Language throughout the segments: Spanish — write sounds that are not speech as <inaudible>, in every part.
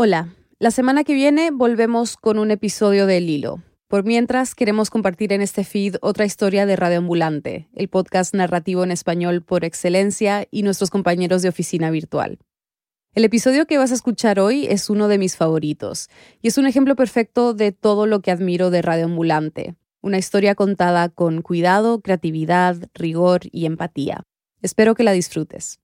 Hola, la semana que viene volvemos con un episodio de El Hilo. Por mientras, queremos compartir en este feed otra historia de Radio Ambulante, el podcast narrativo en español por excelencia y nuestros compañeros de oficina virtual. El episodio que vas a escuchar hoy es uno de mis favoritos y es un ejemplo perfecto de todo lo que admiro de Radio Ambulante, una historia contada con cuidado, creatividad, rigor y empatía. Espero que la disfrutes.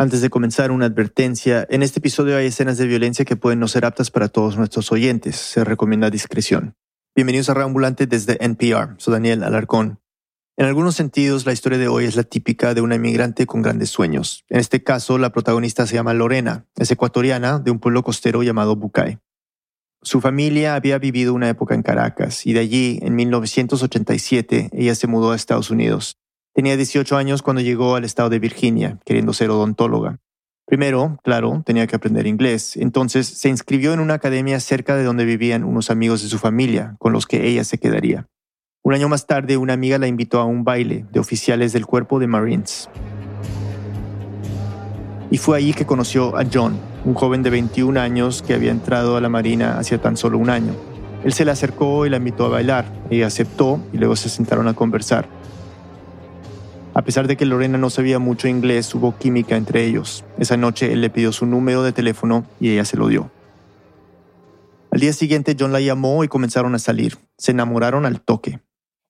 Antes de comenzar, una advertencia. En este episodio hay escenas de violencia que pueden no ser aptas para todos nuestros oyentes. Se recomienda discreción. Bienvenidos a Reambulante desde NPR. Soy Daniel Alarcón. En algunos sentidos, la historia de hoy es la típica de una inmigrante con grandes sueños. En este caso, la protagonista se llama Lorena. Es ecuatoriana de un pueblo costero llamado Bucay. Su familia había vivido una época en Caracas y de allí, en 1987, ella se mudó a Estados Unidos. Tenía 18 años cuando llegó al estado de Virginia, queriendo ser odontóloga. Primero, claro, tenía que aprender inglés, entonces se inscribió en una academia cerca de donde vivían unos amigos de su familia, con los que ella se quedaría. Un año más tarde, una amiga la invitó a un baile de oficiales del cuerpo de Marines. Y fue allí que conoció a John, un joven de 21 años que había entrado a la Marina hacía tan solo un año. Él se le acercó y la invitó a bailar. Ella aceptó y luego se sentaron a conversar. A pesar de que Lorena no sabía mucho inglés, hubo química entre ellos. Esa noche él le pidió su número de teléfono y ella se lo dio. Al día siguiente John la llamó y comenzaron a salir. Se enamoraron al toque.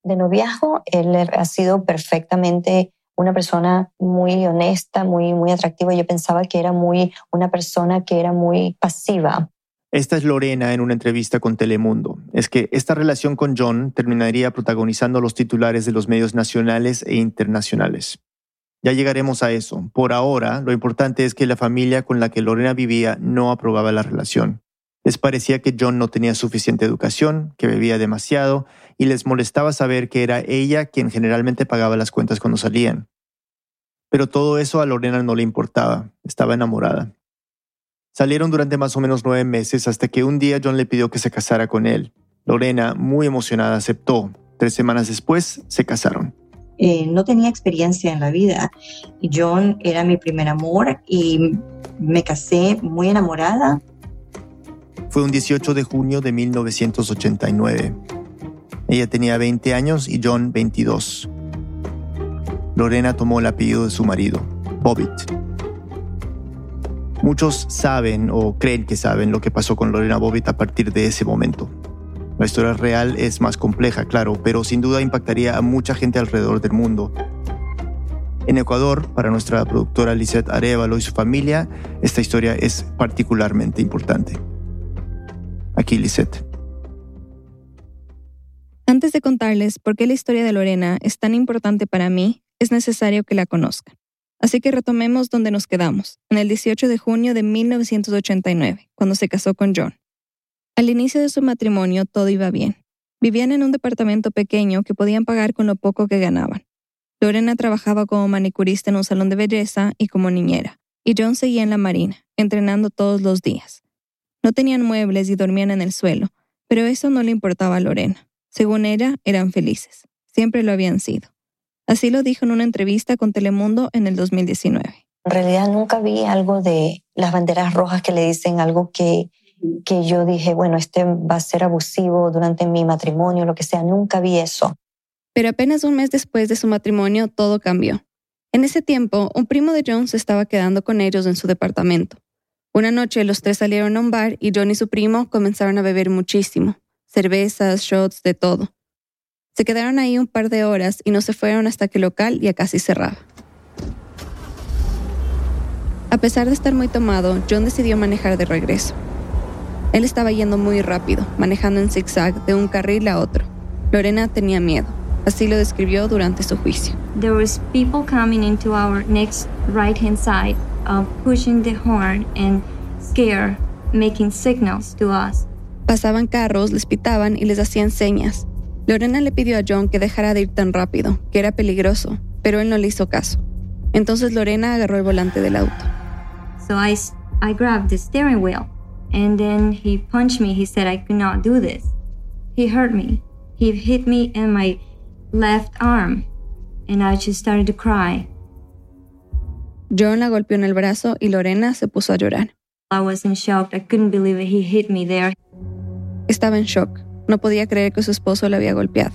De noviazgo, él ha sido perfectamente una persona muy honesta, muy, muy atractiva. Yo pensaba que era muy una persona que era muy pasiva. Esta es Lorena en una entrevista con Telemundo. Es que esta relación con John terminaría protagonizando los titulares de los medios nacionales e internacionales. Ya llegaremos a eso. Por ahora, lo importante es que la familia con la que Lorena vivía no aprobaba la relación. Les parecía que John no tenía suficiente educación, que bebía demasiado, y les molestaba saber que era ella quien generalmente pagaba las cuentas cuando salían. Pero todo eso a Lorena no le importaba, estaba enamorada. Salieron durante más o menos nueve meses hasta que un día John le pidió que se casara con él. Lorena, muy emocionada, aceptó. Tres semanas después, se casaron. Eh, no tenía experiencia en la vida. John era mi primer amor y me casé muy enamorada. Fue un 18 de junio de 1989. Ella tenía 20 años y John 22. Lorena tomó el apellido de su marido, Bobbitt. Muchos saben o creen que saben lo que pasó con Lorena Bobbitt a partir de ese momento. La historia real es más compleja, claro, pero sin duda impactaría a mucha gente alrededor del mundo. En Ecuador, para nuestra productora Lisette Arevalo y su familia, esta historia es particularmente importante. Aquí Lisette. Antes de contarles por qué la historia de Lorena es tan importante para mí, es necesario que la conozcan. Así que retomemos donde nos quedamos, en el 18 de junio de 1989, cuando se casó con John. Al inicio de su matrimonio todo iba bien. Vivían en un departamento pequeño que podían pagar con lo poco que ganaban. Lorena trabajaba como manicurista en un salón de belleza y como niñera, y John seguía en la marina, entrenando todos los días. No tenían muebles y dormían en el suelo, pero eso no le importaba a Lorena. Según ella, eran felices. Siempre lo habían sido. Así lo dijo en una entrevista con Telemundo en el 2019. En realidad nunca vi algo de las banderas rojas que le dicen algo que, que yo dije, bueno, este va a ser abusivo durante mi matrimonio, lo que sea. Nunca vi eso. Pero apenas un mes después de su matrimonio, todo cambió. En ese tiempo, un primo de John se estaba quedando con ellos en su departamento. Una noche los tres salieron a un bar y John y su primo comenzaron a beber muchísimo. Cervezas, shots, de todo. Se quedaron ahí un par de horas y no se fueron hasta que el local ya casi cerraba. A pesar de estar muy tomado, John decidió manejar de regreso. Él estaba yendo muy rápido, manejando en zigzag de un carril a otro. Lorena tenía miedo. Así lo describió durante su juicio. There was people coming into our next right-hand side, uh, pushing the horn and scare, making signals to us. Pasaban carros, les pitaban y les hacían señas. Lorena le pidió a John que dejara de ir tan rápido, que era peligroso, pero él no le hizo caso. Entonces Lorena agarró el volante del auto. So I, I grabbed the steering wheel, and then he punched me. He said I could not do this. He hurt me. He hit me in my left arm, and I just started to cry. John la golpeó en el brazo y Lorena se puso a llorar. I was in shock. I couldn't believe it. He hit me there. Estaba en shock. No podía creer que su esposo la había golpeado.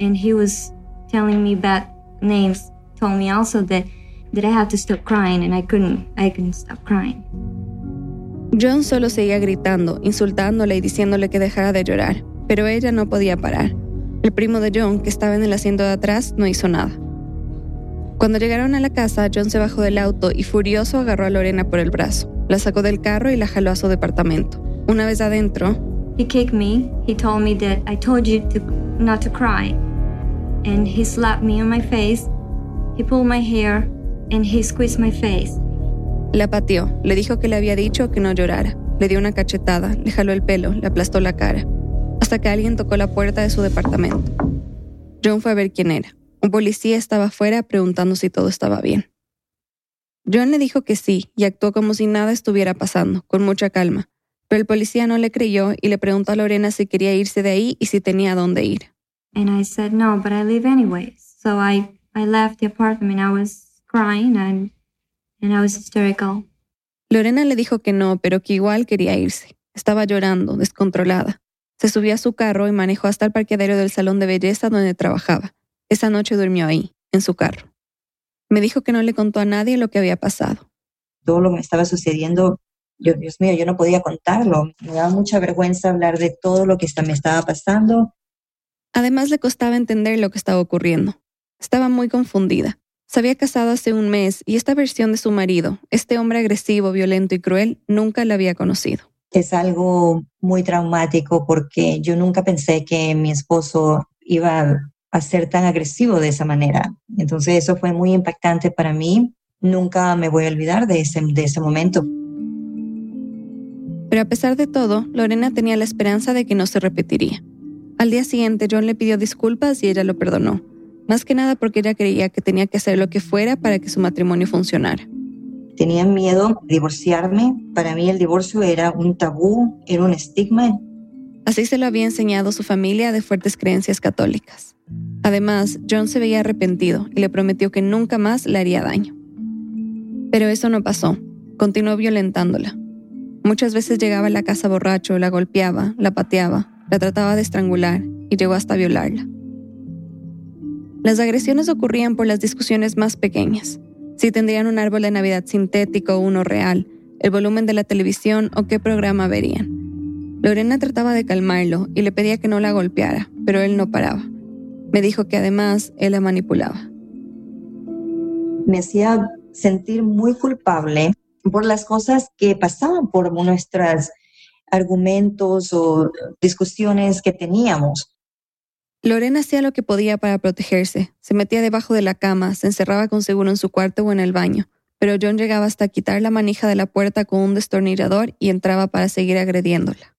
And he was telling me bad names. Told me also that that I have to stop crying and I couldn't I couldn't stop crying. John solo seguía gritando, insultándole y diciéndole que dejara de llorar, pero ella no podía parar. El primo de John, que estaba en el asiento de atrás, no hizo nada. Cuando llegaron a la casa, John se bajó del auto y furioso agarró a Lorena por el brazo. La sacó del carro y la jaló a su departamento. Una vez adentro, He kicked me. He told me that I told you to not to cry. And he slapped me on my face. He pulled my hair and he squeezed my face. la pateó, le dijo que le había dicho que no llorara, le dio una cachetada, le jaló el pelo, le aplastó la cara, hasta que alguien tocó la puerta de su departamento. John fue a ver quién era. Un policía estaba afuera preguntando si todo estaba bien. John le dijo que sí y actuó como si nada estuviera pasando, con mucha calma, pero el policía no le creyó y le preguntó a Lorena si quería irse de ahí y si tenía a dónde ir. And I said no, but I leave anyways. So I I left the apartment. I was crying and and I was hysterical. Lorena le dijo que no, pero que igual quería irse. Estaba llorando, descontrolada. Se subió a su carro y manejó hasta el parqueadero del salón de belleza donde trabajaba. Esa noche durmió ahí, en su carro. Me dijo que no le contó a nadie lo que había pasado. Todo lo que me estaba sucediendo, yo, Dios mío, yo no podía contarlo. Me daba mucha vergüenza hablar de todo lo que está- me estaba pasando. Además le costaba entender lo que estaba ocurriendo. Estaba muy confundida. Se había casado hace un mes y esta versión de su marido, este hombre agresivo, violento y cruel, nunca la había conocido. Es algo muy traumático porque yo nunca pensé que mi esposo iba a ser tan agresivo de esa manera. Entonces eso fue muy impactante para mí. Nunca me voy a olvidar de ese, de ese momento. Pero a pesar de todo, Lorena tenía la esperanza de que no se repetiría. Al día siguiente, John le pidió disculpas y ella lo perdonó, más que nada porque ella creía que tenía que hacer lo que fuera para que su matrimonio funcionara. Tenía miedo de divorciarme. Para mí el divorcio era un tabú, era un estigma. Así se lo había enseñado su familia de fuertes creencias católicas. Además, John se veía arrepentido y le prometió que nunca más le haría daño. Pero eso no pasó. Continuó violentándola. Muchas veces llegaba a la casa borracho, la golpeaba, la pateaba, la trataba de estrangular y llegó hasta violarla. Las agresiones ocurrían por las discusiones más pequeñas. Si tendrían un árbol de Navidad sintético o uno real, el volumen de la televisión o qué programa verían. Lorena trataba de calmarlo y le pedía que no la golpeara, pero él no paraba. Me dijo que además él la manipulaba. Me hacía sentir muy culpable por las cosas que pasaban por nuestros argumentos o discusiones que teníamos. Lorena hacía lo que podía para protegerse. Se metía debajo de la cama, se encerraba con seguro en su cuarto o en el baño, pero John llegaba hasta quitar la manija de la puerta con un destornillador y entraba para seguir agrediéndola.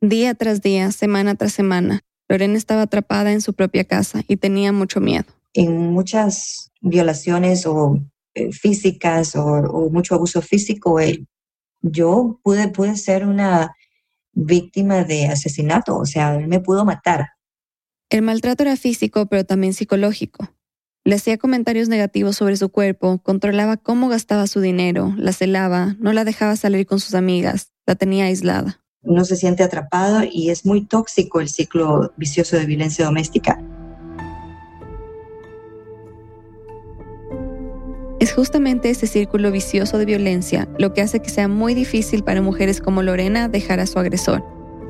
Día tras día, semana tras semana, Lorena estaba atrapada en su propia casa y tenía mucho miedo. En muchas violaciones o físicas o, o mucho abuso físico, eh, yo pude, pude ser una víctima de asesinato, o sea, él me pudo matar. El maltrato era físico, pero también psicológico. Le hacía comentarios negativos sobre su cuerpo, controlaba cómo gastaba su dinero, la celaba, no la dejaba salir con sus amigas, la tenía aislada. Uno se siente atrapado y es muy tóxico el ciclo vicioso de violencia doméstica. Justamente ese círculo vicioso de violencia lo que hace que sea muy difícil para mujeres como Lorena dejar a su agresor.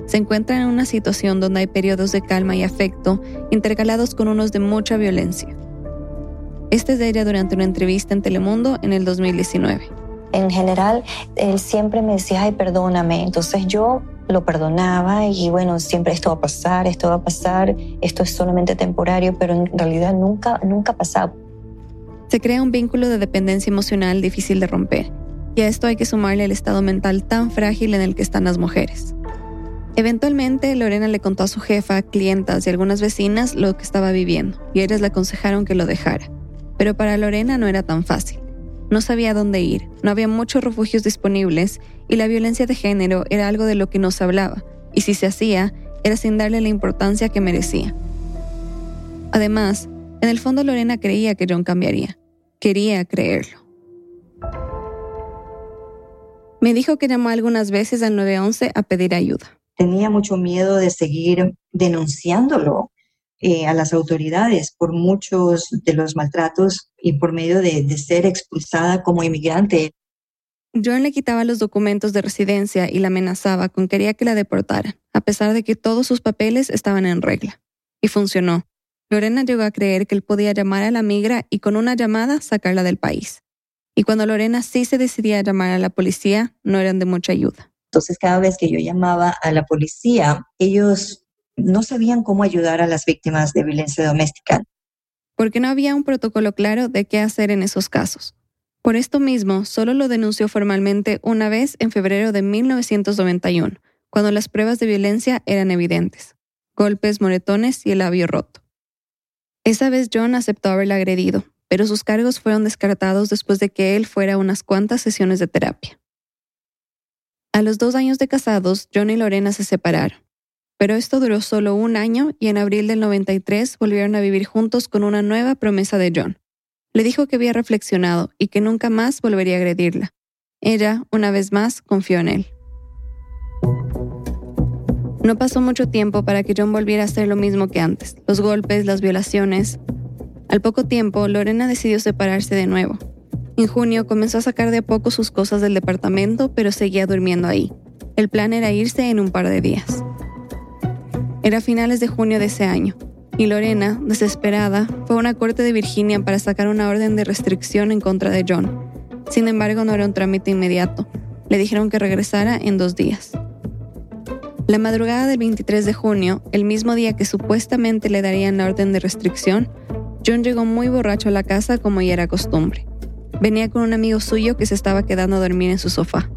Se encuentran en una situación donde hay periodos de calma y afecto intercalados con unos de mucha violencia. Esta es de ella durante una entrevista en Telemundo en el 2019. En general, él siempre me decía, ay, perdóname. Entonces yo lo perdonaba y bueno, siempre esto va a pasar, esto va a pasar, esto es solamente temporario, pero en realidad nunca, nunca pasaba. Se crea un vínculo de dependencia emocional difícil de romper, y a esto hay que sumarle el estado mental tan frágil en el que están las mujeres. Eventualmente, Lorena le contó a su jefa, clientas y algunas vecinas lo que estaba viviendo, y ellas le aconsejaron que lo dejara. Pero para Lorena no era tan fácil. No sabía dónde ir, no había muchos refugios disponibles y la violencia de género era algo de lo que no se hablaba, y si se hacía, era sin darle la importancia que merecía. Además, en el fondo Lorena creía que John cambiaría. Quería creerlo. Me dijo que llamó algunas veces al 911 a pedir ayuda. Tenía mucho miedo de seguir denunciándolo eh, a las autoridades por muchos de los maltratos y por medio de, de ser expulsada como inmigrante. John le quitaba los documentos de residencia y la amenazaba con que quería que la deportara, a pesar de que todos sus papeles estaban en regla. Y funcionó. Lorena llegó a creer que él podía llamar a la migra y con una llamada sacarla del país. Y cuando Lorena sí se decidía a llamar a la policía, no eran de mucha ayuda. Entonces, cada vez que yo llamaba a la policía, ellos no sabían cómo ayudar a las víctimas de violencia doméstica. Porque no había un protocolo claro de qué hacer en esos casos. Por esto mismo, solo lo denunció formalmente una vez en febrero de 1991, cuando las pruebas de violencia eran evidentes. Golpes, moretones y el labio roto. Esa vez John aceptó haberla agredido, pero sus cargos fueron descartados después de que él fuera a unas cuantas sesiones de terapia. A los dos años de casados, John y Lorena se separaron. Pero esto duró solo un año y en abril del 93 volvieron a vivir juntos con una nueva promesa de John. Le dijo que había reflexionado y que nunca más volvería a agredirla. Ella, una vez más, confió en él. No pasó mucho tiempo para que John volviera a hacer lo mismo que antes, los golpes, las violaciones, al poco tiempo, Lorena decidió separarse de nuevo. En junio comenzó a sacar de a poco sus cosas del departamento, pero seguía durmiendo ahí. El plan era irse en un par de días. Era finales de junio de ese año, y Lorena, desesperada, fue a una corte de Virginia para sacar una orden de restricción en contra de John. Sin embargo, no era un trámite inmediato. Le dijeron que regresara en dos días. La madrugada del 23 de junio, el mismo día que supuestamente le darían la orden de restricción, John llegó muy borracho a la casa como ya era costumbre. Venía con un amigo suyo que se estaba quedando a dormir en su sofá.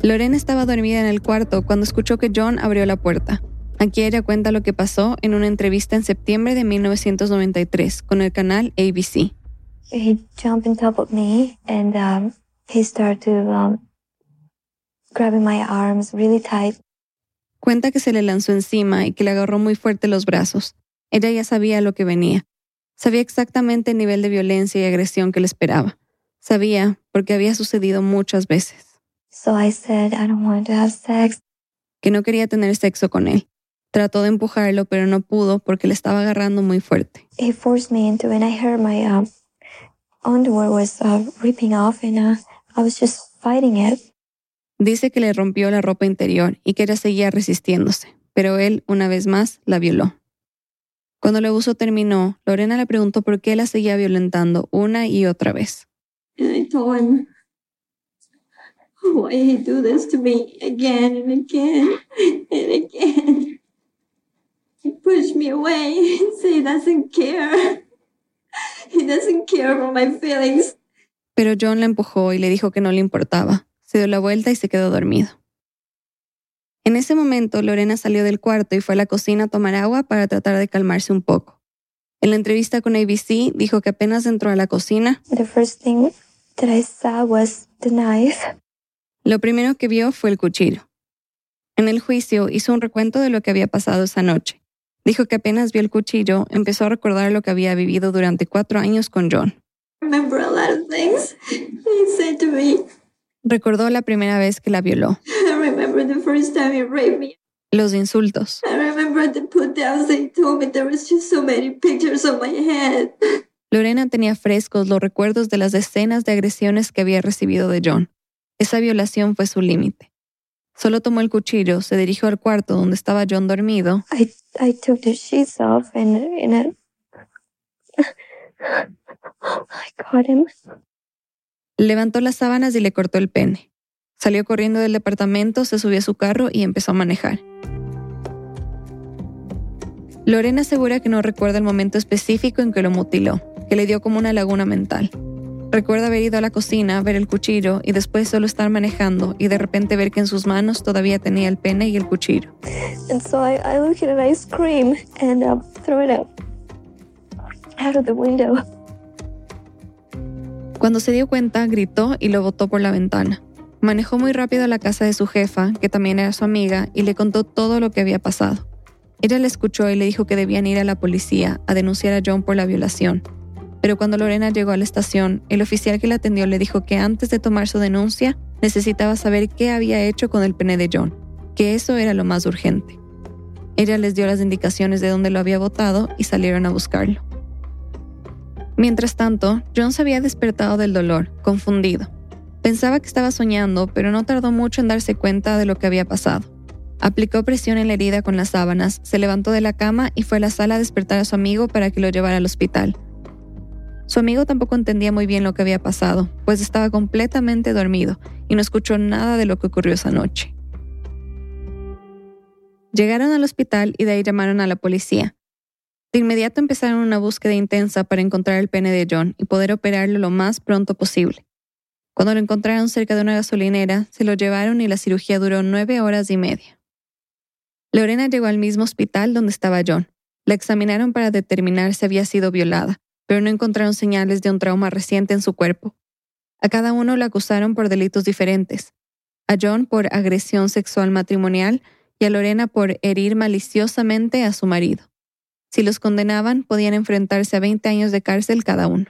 Lorena estaba dormida en el cuarto cuando escuchó que John abrió la puerta. Aquí ella cuenta lo que pasó en una entrevista en septiembre de 1993 con el canal ABC. He jumped on top of me and um, he started to um, grabbing my arms really tight. Cuenta que se le lanzó encima y que le agarró muy fuerte los brazos. Ella ya sabía lo que venía. Sabía exactamente el nivel de violencia y agresión que le esperaba. Sabía porque había sucedido muchas veces. So I said, I don't want to have sex. Que no quería tener sexo con él. Trató de empujarlo, pero no pudo porque le estaba agarrando muy fuerte. He forced me into it and I heard my uh, underwear was uh, ripping off and uh, I was just fighting it. Dice que le rompió la ropa interior y que ella seguía resistiéndose, pero él, una vez más, la violó. Cuando el abuso terminó, Lorena le preguntó por qué la seguía violentando una y otra vez. I told him why he do this to me again and again and again. He pushed me away and he doesn't care. He doesn't care for my feelings. Pero John la empujó y le dijo que no le importaba. Se dio la vuelta y se quedó dormido. En ese momento, Lorena salió del cuarto y fue a la cocina a tomar agua para tratar de calmarse un poco. En la entrevista con ABC, dijo que apenas entró a la cocina, The first thing that I saw was the knife. lo primero que vio fue el cuchillo. En el juicio hizo un recuento de lo que había pasado esa noche. Dijo que apenas vio el cuchillo, empezó a recordar lo que había vivido durante cuatro años con John. I remember a lot of things he said to me. Recordó la primera vez que la violó, I remember the first time he raped me. los insultos. Lorena tenía frescos los recuerdos de las decenas de agresiones que había recibido de John. Esa violación fue su límite. Solo tomó el cuchillo, se dirigió al cuarto donde estaba John dormido I I took the sheets off and and I, I caught him. Levantó las sábanas y le cortó el pene. Salió corriendo del departamento, se subió a su carro y empezó a manejar. Lorena asegura que no recuerda el momento específico en que lo mutiló, que le dio como una laguna mental. Recuerda haber ido a la cocina, ver el cuchillo y después solo estar manejando y de repente ver que en sus manos todavía tenía el pene y el cuchillo. And so I, I look at it and I scream and um, throw it out out of the window. Cuando se dio cuenta, gritó y lo botó por la ventana. Manejó muy rápido a la casa de su jefa, que también era su amiga, y le contó todo lo que había pasado. Ella le escuchó y le dijo que debían ir a la policía a denunciar a John por la violación. Pero cuando Lorena llegó a la estación, el oficial que la atendió le dijo que antes de tomar su denuncia, necesitaba saber qué había hecho con el pene de John, que eso era lo más urgente. Ella les dio las indicaciones de dónde lo había botado y salieron a buscarlo. Mientras tanto, John se había despertado del dolor, confundido. Pensaba que estaba soñando, pero no tardó mucho en darse cuenta de lo que había pasado. Aplicó presión en la herida con las sábanas, se levantó de la cama y fue a la sala a despertar a su amigo para que lo llevara al hospital. Su amigo tampoco entendía muy bien lo que había pasado, pues estaba completamente dormido y no escuchó nada de lo que ocurrió esa noche. Llegaron al hospital y de ahí llamaron a la policía. De inmediato empezaron una búsqueda intensa para encontrar el pene de John y poder operarlo lo más pronto posible. Cuando lo encontraron cerca de una gasolinera, se lo llevaron y la cirugía duró nueve horas y media. Lorena llegó al mismo hospital donde estaba John. La examinaron para determinar si había sido violada, pero no encontraron señales de un trauma reciente en su cuerpo. A cada uno lo acusaron por delitos diferentes. A John por agresión sexual matrimonial y a Lorena por herir maliciosamente a su marido. Si los condenaban, podían enfrentarse a 20 años de cárcel cada uno.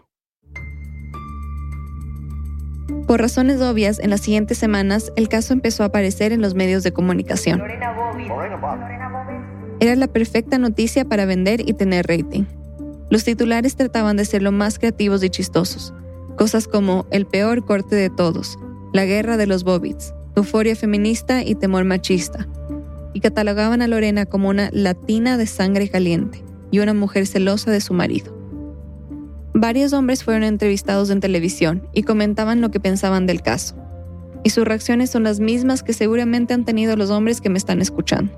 Por razones obvias, en las siguientes semanas el caso empezó a aparecer en los medios de comunicación. Era la perfecta noticia para vender y tener rating. Los titulares trataban de ser lo más creativos y chistosos. Cosas como el peor corte de todos, la guerra de los bobbits, euforia feminista y temor machista. Y catalogaban a Lorena como una latina de sangre caliente y una mujer celosa de su marido. Varios hombres fueron entrevistados en televisión y comentaban lo que pensaban del caso. Y sus reacciones son las mismas que seguramente han tenido los hombres que me están escuchando.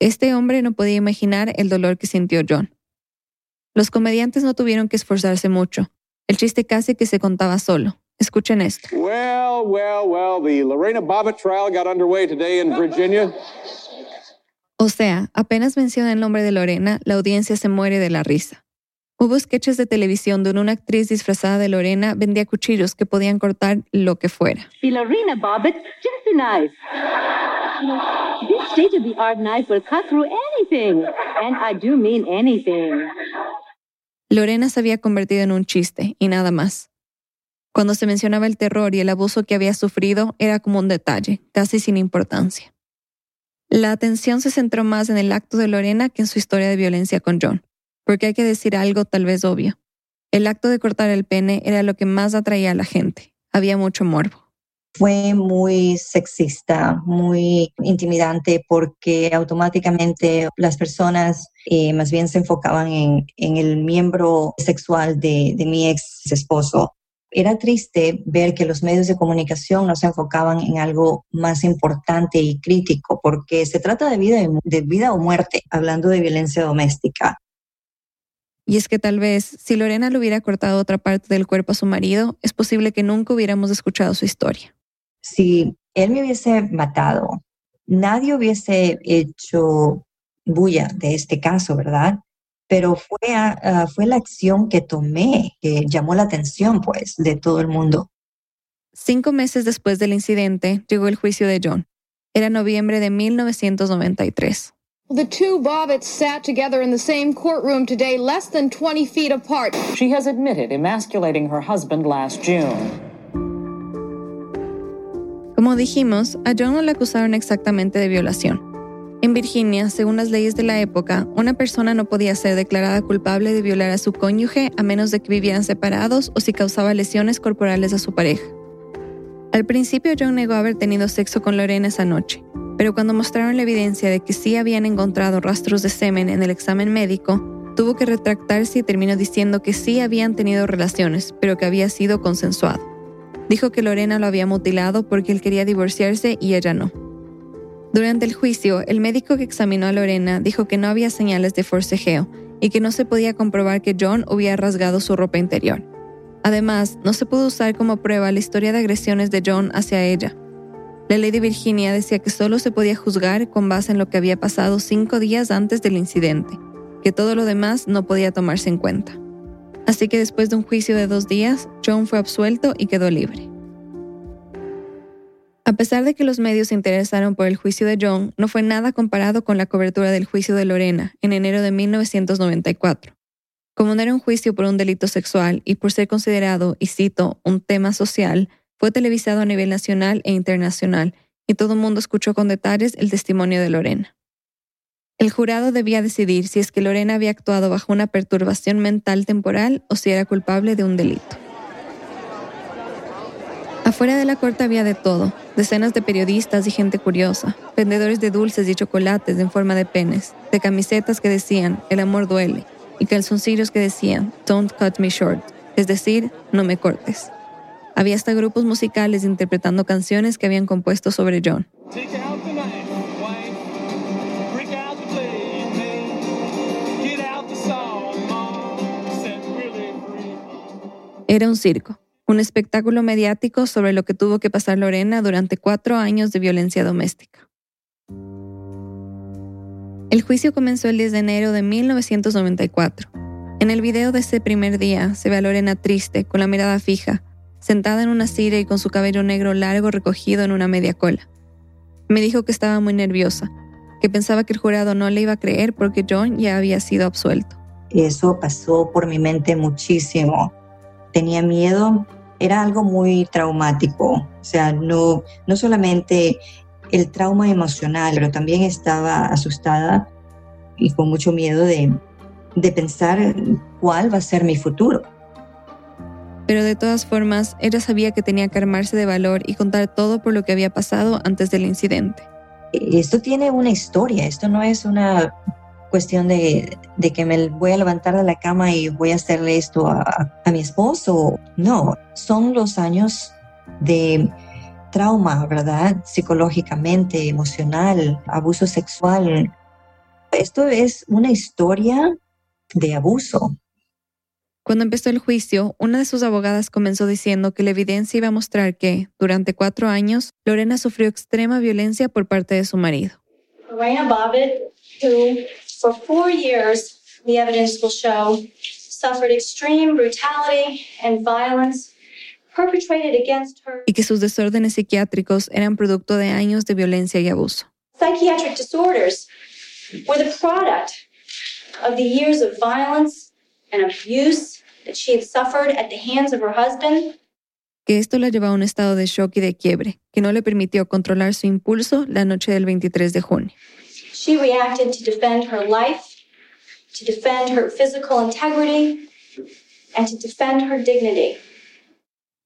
Este hombre no podía imaginar el dolor que sintió John. Los comediantes no tuvieron que esforzarse mucho. El chiste casi que se contaba solo. Escuchen esto. Well, well, well, the Lorena Bobbitt trial got underway today in Virginia. O sea, apenas menciona el nombre de Lorena, la audiencia se muere de la risa. Hubo sketches de televisión donde una actriz disfrazada de Lorena vendía cuchillos que podían cortar lo que fuera. The Lorena Bobbitt, just a knife. This state-of-the-art knife will cut through anything. And I do mean anything. Lorena se había convertido en un chiste y nada más. Cuando se mencionaba el terror y el abuso que había sufrido, era como un detalle, casi sin importancia. La atención se centró más en el acto de Lorena que en su historia de violencia con John, porque hay que decir algo tal vez obvio. El acto de cortar el pene era lo que más atraía a la gente. Había mucho morbo. Fue muy sexista, muy intimidante porque automáticamente las personas eh, más bien se enfocaban en, el miembro sexual de mi ex esposo era triste ver que los medios de comunicación no se enfocaban en algo más importante y crítico, porque se trata de vida, de vida o muerte, hablando de violencia doméstica. Y es que tal vez si Lorena le hubiera cortado otra parte del cuerpo a su marido, es posible que nunca hubiéramos escuchado su historia. Si él me hubiese matado, nadie hubiese hecho bulla de este caso, ¿verdad? Pero fue, fue la acción que tomé que llamó la atención, pues, de todo el mundo. Cinco meses después del incidente, llegó el juicio de John. Era noviembre de 1993. The two Bobbitts sat together in the same courtroom today, less than 20 feet apart. She has admitted emasculating her husband last June. Como dijimos, a John no le acusaron exactamente de violación. En Virginia, según las leyes de la época, una persona no podía ser declarada culpable de violar a su cónyuge a menos de que vivieran separados o si causaba lesiones corporales a su pareja. Al principio John negó haber tenido sexo con Lorena esa noche, pero cuando mostraron la evidencia de que sí habían encontrado rastros de semen en el examen médico, tuvo que retractarse y terminó diciendo que sí habían tenido relaciones, pero que había sido consensuado. Dijo que Lorena lo había mutilado porque él quería divorciarse y ella no. Durante el juicio, el médico que examinó a Lorena dijo que no había señales de forcejeo y que no se podía comprobar que John hubiera rasgado su ropa interior. Además, no se pudo usar como prueba la historia de agresiones de John hacia ella. La ley de Virginia decía que solo se podía juzgar con base en lo que había pasado cinco días antes del incidente, que todo lo demás no podía tomarse en cuenta. Así que después de un juicio de dos días, John fue absuelto y quedó libre. A pesar de que los medios se interesaron por el juicio de John, no fue nada comparado con la cobertura del juicio de Lorena en enero de 1994. Como no era un juicio por un delito sexual y por ser considerado, y cito, un tema social, fue televisado a nivel nacional e internacional y todo el mundo escuchó con detalles el testimonio de Lorena. El jurado debía decidir si es que Lorena había actuado bajo una perturbación mental temporal o si era culpable de un delito. Afuera de la corte había de todo, decenas de periodistas y gente curiosa, vendedores de dulces y chocolates en forma de penes, de camisetas que decían El amor duele y calzoncillos que decían Don't cut me short, es decir, no me cortes. Había hasta grupos musicales interpretando canciones que habían compuesto sobre John. Era un circo un espectáculo mediático sobre lo que tuvo que pasar Lorena durante cuatro años de violencia doméstica. El juicio comenzó el 10 de enero de 1994. En el video de ese primer día se ve a Lorena triste, con la mirada fija, sentada en una silla y con su cabello negro largo recogido en una media cola. Me dijo que estaba muy nerviosa, que pensaba que el jurado no le iba a creer porque John ya había sido absuelto. Eso pasó por mi mente muchísimo. Tenía miedo era algo muy traumático, o sea, no, no solamente el trauma emocional, pero también estaba asustada y con mucho miedo de, de pensar cuál va a ser mi futuro. Pero de todas formas, ella sabía que tenía que armarse de valor y contar todo por lo que había pasado antes del incidente. Esto tiene una historia, esto no es una cuestión de, que me voy a levantar de la cama y voy a hacerle esto a, mi esposo. No, son los años de trauma, ¿verdad? Psicológicamente, emocional, abuso sexual. Esto es una historia de abuso. Cuando empezó el juicio, una de sus abogadas comenzó diciendo que la evidencia iba a mostrar que, durante cuatro años, Lorena sufrió extrema violencia por parte de su marido. Lorena Bobbitt, For four years, the evidence will show, suffered extreme brutality and violence perpetrated against her. Y que sus desórdenes psiquiátricos eran producto de años de violencia y abuso. Psychiatric disorders were the product of the years of violence and abuse that she had suffered at the hands of her husband. que esto la llevó a un estado de shock y de quiebre, que no le permitió controlar su impulso la noche del 23 de junio. She reacted to defend her life, to defend her physical integrity, and to defend her dignity.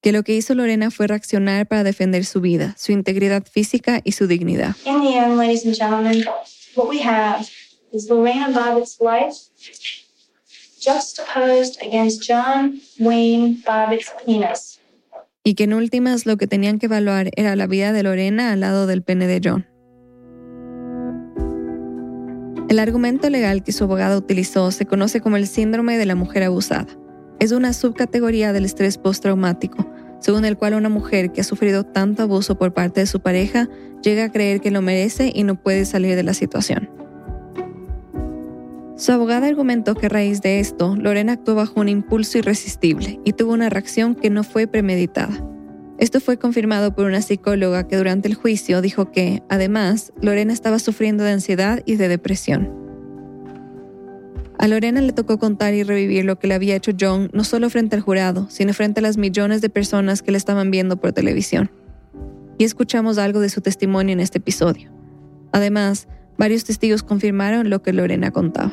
Que lo que hizo Lorena fue reaccionar para defender su vida, su integridad física y su dignidad. In the end, ladies and gentlemen, what we have is Lorena Bobbitt's life juxtaposed against John Wayne Bobbitt's penis. Y que en últimas lo que tenían que evaluar era la vida de Lorena al lado del pene de John. El argumento legal que su abogado utilizó se conoce como el síndrome de la mujer abusada. Es una subcategoría del estrés postraumático, según el cual una mujer que ha sufrido tanto abuso por parte de su pareja llega a creer que lo merece y no puede salir de la situación. Su abogada argumentó que a raíz de esto, Lorena actuó bajo un impulso irresistible y tuvo una reacción que no fue premeditada. Esto fue confirmado por una psicóloga que durante el juicio dijo que, además, Lorena estaba sufriendo de ansiedad y de depresión. A Lorena le tocó contar y revivir lo que le había hecho John no solo frente al jurado, sino frente a las millones de personas que le estaban viendo por televisión. Y escuchamos algo de su testimonio en este episodio. Además, varios testigos confirmaron lo que Lorena contaba.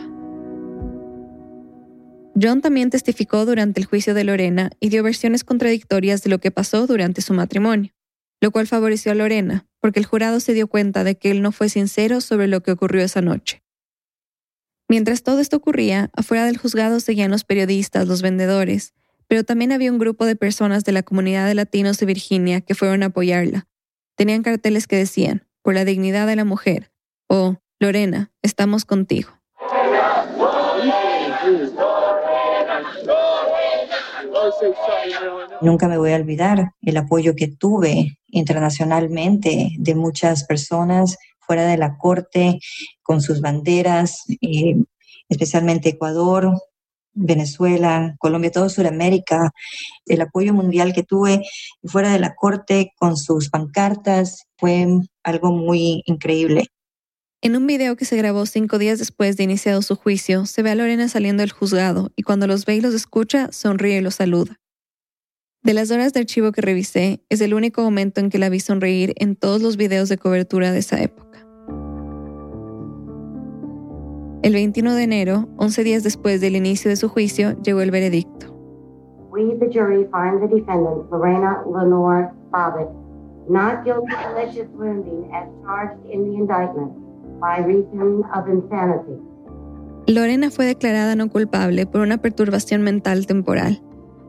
John también testificó durante el juicio de Lorena y dio versiones contradictorias de lo que pasó durante su matrimonio, lo cual favoreció a Lorena, porque el jurado se dio cuenta de que él no fue sincero sobre lo que ocurrió esa noche. Mientras todo esto ocurría, afuera del juzgado seguían los periodistas, los vendedores, pero también había un grupo de personas de la comunidad de latinos de Virginia que fueron a apoyarla. Tenían carteles que decían, por la dignidad de la mujer, o, Lorena, estamos contigo. Nunca me voy a olvidar el apoyo que tuve internacionalmente de muchas personas fuera de la corte con sus banderas, eh, especialmente Ecuador, Venezuela, Colombia, todo Sudamérica, el apoyo mundial que tuve fuera de la corte con sus pancartas fue algo muy increíble. En un video que se grabó cinco días después de iniciado su juicio, se ve a Lorena saliendo del juzgado y cuando los ve y los escucha, sonríe y los saluda. De las horas de archivo que revisé, es el único momento en que la vi sonreír en todos los videos de cobertura de esa época. El 21 de enero, 11 días después del inicio de su juicio, llegó el veredicto. We, the jury, find the defendant, Lorena Lenore Bobbitt, not guilty of malicious wounding as charged in the indictment Lorena fue declarada no culpable por una perturbación mental temporal.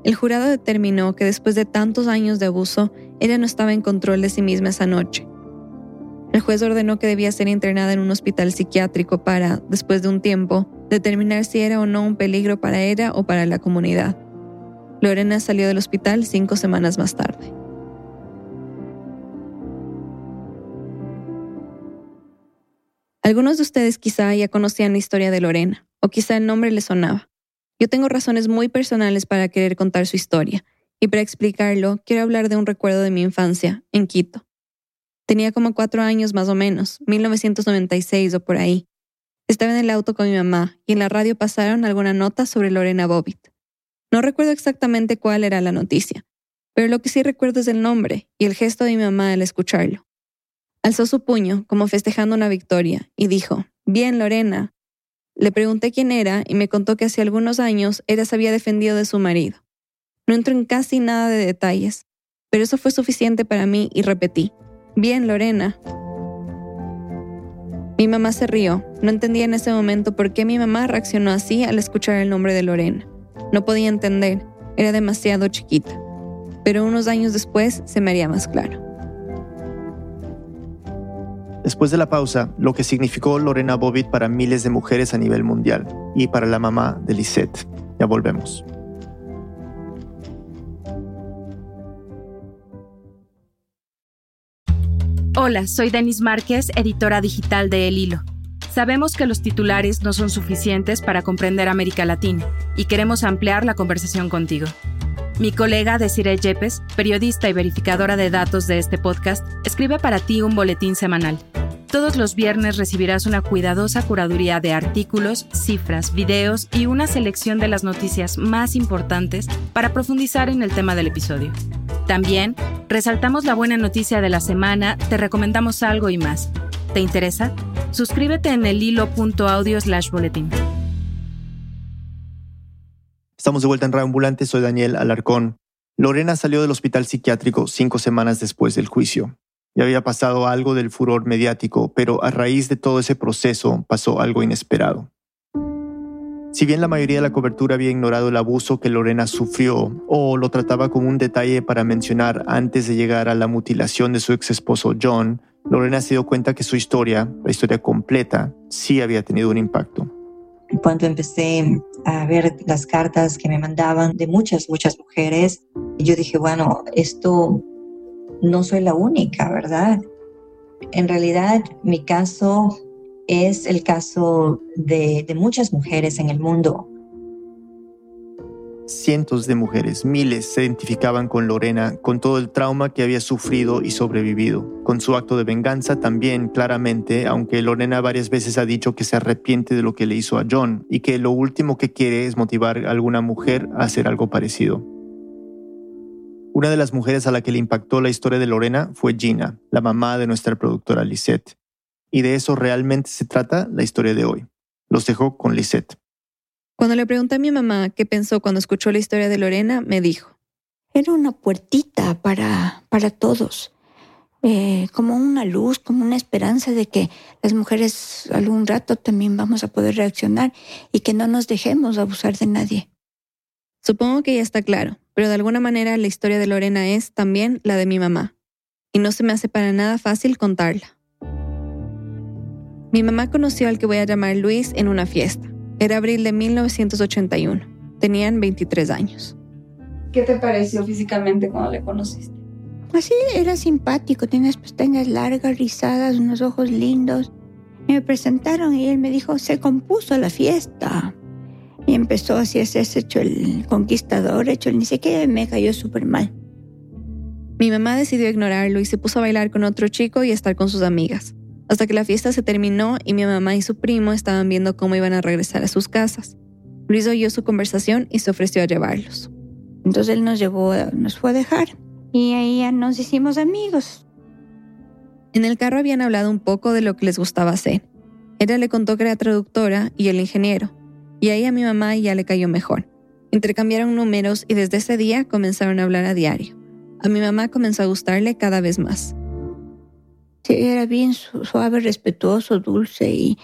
El jurado determinó que después de tantos años de abuso, ella no estaba en control de sí misma esa noche. El juez ordenó que debía ser internada en un hospital psiquiátrico para, después de un tiempo, determinar si era o no un peligro para ella o para la comunidad. Lorena salió del hospital cinco semanas más tarde. Algunos de ustedes quizá ya conocían la historia de Lorena, o quizá el nombre le sonaba. Yo tengo razones muy personales para querer contar su historia, y para explicarlo quiero hablar de un recuerdo de mi infancia, en Quito. Tenía como cuatro años más o menos, 1996 o por ahí. Estaba en el auto con mi mamá y en la radio pasaron alguna nota sobre Lorena Bobbitt. No recuerdo exactamente cuál era la noticia, pero lo que sí recuerdo es el nombre y el gesto de mi mamá al escucharlo. Alzó su puño, como festejando una victoria, y dijo, Bien, Lorena. Le pregunté quién era y me contó que hace algunos años ella se había defendido de su marido. No entro en casi nada de detalles, pero eso fue suficiente para mí y repetí, Bien, Lorena. Mi mamá se rió. No entendía en ese momento por qué mi mamá reaccionó así al escuchar el nombre de Lorena. No podía entender. Era demasiado chiquita. Pero unos años después se me haría más claro. Después de la pausa, lo que significó Lorena Bobbitt para miles de mujeres a nivel mundial y para la mamá de Lisette. Ya volvemos. Hola, soy Denis Márquez, editora digital de El Hilo. Sabemos que los titulares no son suficientes para comprender América Latina y queremos ampliar la conversación contigo. Mi colega Desiree Yepes, periodista y verificadora de datos de este podcast, escribe para ti un boletín semanal. Todos los viernes recibirás una cuidadosa curaduría de artículos, cifras, videos y una selección de las noticias más importantes para profundizar en el tema del episodio. También resaltamos la buena noticia de la semana, te recomendamos algo y más. ¿Te interesa? Suscríbete en el hilo.audio slash boletín. Estamos de vuelta en Radio Ambulante, soy Daniel Alarcón. Lorena salió del hospital psiquiátrico cinco semanas después del juicio. Ya había pasado algo del furor mediático, pero a raíz de todo ese proceso pasó algo inesperado. Si bien la mayoría de la cobertura había ignorado el abuso que Lorena sufrió o lo trataba como un detalle para mencionar antes de llegar a la mutilación de su ex esposo John, Lorena se dio cuenta que su historia, la historia completa, sí había tenido un impacto. Cuando empecé a ver las cartas que me mandaban de muchas, muchas mujeres, yo dije, bueno, esto no soy la única, ¿verdad? En realidad, mi caso es el caso de, muchas mujeres en el mundo. Cientos de mujeres, miles, se identificaban con Lorena, con todo el trauma que había sufrido y sobrevivido, con su acto de venganza también claramente, aunque Lorena varias veces ha dicho que se arrepiente de lo que le hizo a John y que lo último que quiere es motivar a alguna mujer a hacer algo parecido. Una de las mujeres a la que le impactó la historia de Lorena fue Gina, la mamá de nuestra productora Lisette. Y de eso realmente se trata la historia de hoy. Los dejo con Lisette. Cuando le pregunté a mi mamá qué pensó cuando escuchó la historia de Lorena, me dijo. Era una puertita para, para todos, eh, como una luz, como una esperanza de que las mujeres algún rato también vamos a poder reaccionar y que no nos dejemos abusar de nadie. Supongo que ya está claro, pero de alguna manera la historia de Lorena es también la de mi mamá, y no se me hace para nada fácil contarla. Mi mamá conoció al que voy a llamar Luis en una fiesta. Era abril de 1981. Tenían 23 años. ¿Qué te pareció físicamente cuando le conociste? Así era simpático, tenía pestañas largas, rizadas, unos ojos lindos. Me presentaron y él me dijo, se compuso la fiesta. Y empezó así a hacerse hecho el conquistador, hecho el ni sé qué, me cayó súper mal. Mi mamá decidió ignorarlo y se puso a bailar con otro chico y a estar con sus amigas, hasta que la fiesta se terminó y mi mamá y su primo estaban viendo cómo iban a regresar a sus casas. Luis oyó su conversación y se ofreció a llevarlos. Entonces él nos llevó, nos fue a dejar y ahí ya nos hicimos amigos. En el carro habían hablado un poco de lo que les gustaba hacer. Ella le contó que era traductora y el ingeniero, y ahí a mi mamá ya le cayó mejor. Intercambiaron números y desde ese día comenzaron a hablar a diario. A mi mamá comenzó a gustarle cada vez más. Sí, era bien suave, respetuoso, dulce y,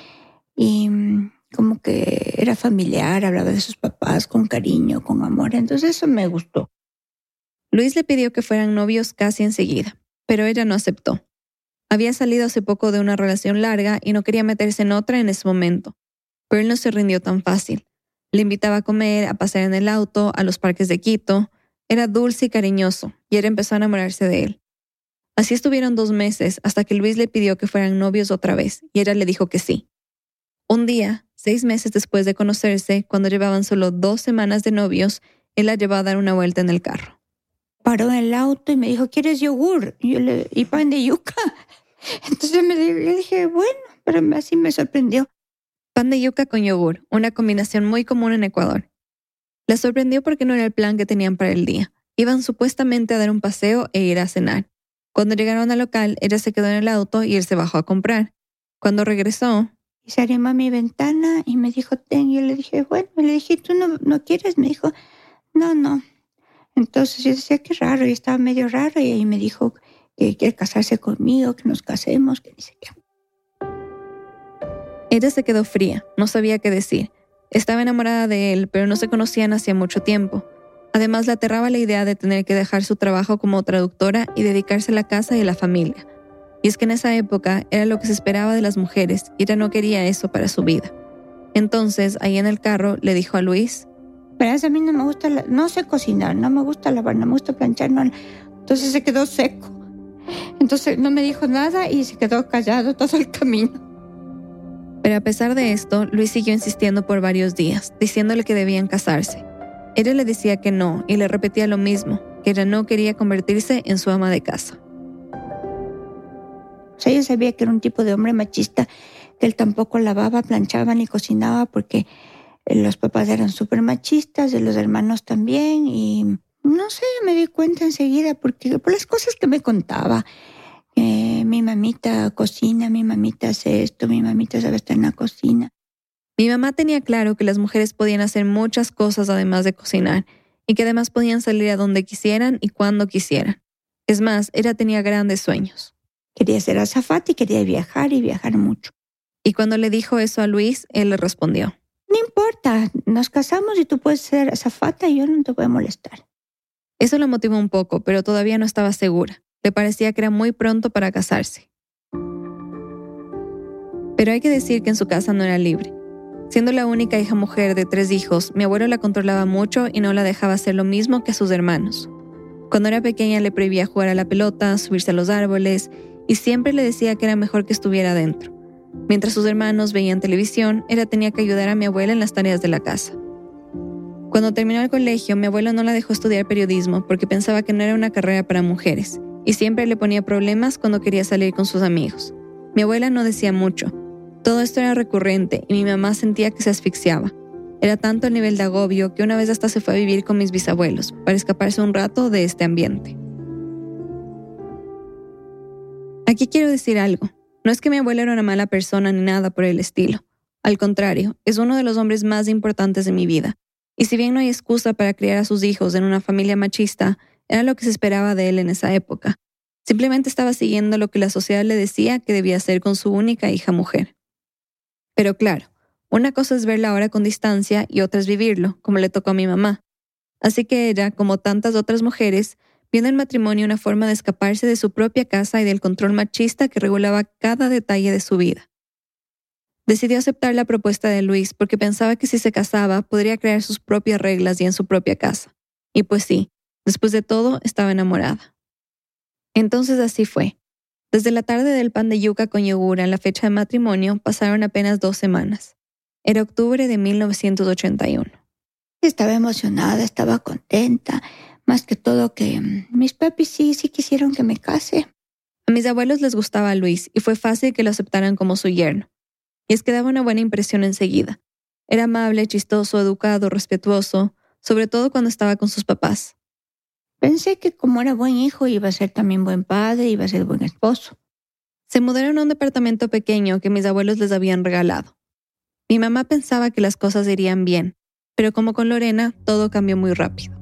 y mm, como que era familiar, hablaba de sus papás con cariño, con amor. Entonces eso me gustó. Luis le pidió que fueran novios casi enseguida, pero ella no aceptó. Había salido hace poco de una relación larga y no quería meterse en otra en ese momento. Pero no se rindió tan fácil. Le invitaba a comer, a pasear en el auto, a los parques de Quito. Era dulce y cariñoso, y él empezó a enamorarse de él. Así estuvieron dos meses hasta que Luis le pidió que fueran novios otra vez, y ella le dijo que sí. Un día, seis meses después de conocerse, cuando llevaban solo dos semanas de novios, él la llevó a dar una vuelta en el carro. Paró en el auto y me dijo, ¿quieres yogur? Y, yo le, y pan de yuca. <laughs> Entonces me, dije, bueno, pero así me sorprendió. Pan de yuca con yogur, una combinación muy común en Ecuador. La sorprendió porque no era el plan que tenían para el día. Iban supuestamente a dar un paseo e ir a cenar. Cuando llegaron al local, ella se quedó en el auto y él se bajó a comprar. Cuando regresó, se arrimó a mi ventana y me dijo, ten. Yo le dije, bueno, le dije, ¿tú no, no quieres? Me dijo, no, no. Entonces yo decía, qué raro, y estaba medio raro, y ahí me dijo que quiere casarse conmigo, que nos casemos, que dice qué. Ella se quedó fría, no sabía qué decir. Estaba enamorada de él, pero no se conocían hacía mucho tiempo. Además, le aterraba la idea de tener que dejar su trabajo como traductora y dedicarse a la casa y a la familia. Y es que en esa época era lo que se esperaba de las mujeres y ella no quería eso para su vida. Entonces, ahí en el carro, le dijo a Luis, Verás, a mí no me gusta, no sé cocinar, no me gusta lavar, no me gusta planchar, no. Entonces se quedó seco. Entonces no me dijo nada y se quedó callado todo el camino. Pero a pesar de esto, Luis siguió insistiendo por varios días, diciéndole que debían casarse. Ella le decía que no y le repetía lo mismo, que ella no quería convertirse en su ama de casa. O sea, ella sabía que era un tipo de hombre machista, que él tampoco lavaba, planchaba ni cocinaba porque los papás eran súper machistas, de los hermanos también, y no sé, me di cuenta enseguida porque por las cosas que me contaba. Mi mamita cocina, mi mamita hace esto, mi mamita sabe estar en la cocina. Mi mamá tenía claro que las mujeres podían hacer muchas cosas además de cocinar y que además podían salir a donde quisieran y cuando quisieran. Es más, ella tenía grandes sueños. Quería ser azafata y quería viajar y viajar mucho. Y cuando le dijo eso a Luis, él le respondió. No importa, nos casamos y tú puedes ser azafata y yo no te voy a molestar. Eso lo motivó un poco, pero todavía no estaba segura. Le parecía que era muy pronto para casarse. Pero hay que decir que en su casa no era libre. Siendo la única hija mujer de tres hijos, mi abuelo la controlaba mucho y no la dejaba hacer lo mismo que a sus hermanos. Cuando era pequeña le prohibía jugar a la pelota, subirse a los árboles y siempre le decía que era mejor que estuviera dentro. Mientras sus hermanos veían televisión, ella tenía que ayudar a mi abuela en las tareas de la casa. Cuando terminó el colegio, mi abuelo no la dejó estudiar periodismo porque pensaba que no era una carrera para mujeres y siempre le ponía problemas cuando quería salir con sus amigos. Mi abuela no decía mucho. Todo esto era recurrente y mi mamá sentía que se asfixiaba. Era tanto el nivel de agobio que una vez hasta se fue a vivir con mis bisabuelos para escaparse un rato de este ambiente. Aquí quiero decir algo. No es que mi abuela era una mala persona ni nada por el estilo. Al contrario, es uno de los hombres más importantes de mi vida. Y si bien no hay excusa para criar a sus hijos en una familia machista, era lo que se esperaba de él en esa época. Simplemente estaba siguiendo lo que la sociedad le decía que debía hacer con su única hija mujer. Pero claro, una cosa es verla ahora con distancia y otra es vivirlo, como le tocó a mi mamá. Así que ella, como tantas otras mujeres, viendo el matrimonio una forma de escaparse de su propia casa y del control machista que regulaba cada detalle de su vida. Decidió aceptar la propuesta de Luis porque pensaba que si se casaba podría crear sus propias reglas y en su propia casa. Y pues sí, después de todo estaba enamorada. Entonces así fue. Desde la tarde del pan de yuca con yogur a la fecha de matrimonio pasaron apenas dos semanas. Era octubre de 1981. Estaba emocionada, estaba contenta, más que todo que mm, mis papis sí, sí quisieron que me case. A mis abuelos les gustaba Luis y fue fácil que lo aceptaran como su yerno. Y es que daba una buena impresión enseguida. Era amable, chistoso, educado, respetuoso, sobre todo cuando estaba con sus papás. Pensé que como era buen hijo iba a ser también buen padre, iba a ser buen esposo. Se mudaron a un departamento pequeño que mis abuelos les habían regalado. Mi mamá pensaba que las cosas irían bien, pero como con Lorena, todo cambió muy rápido.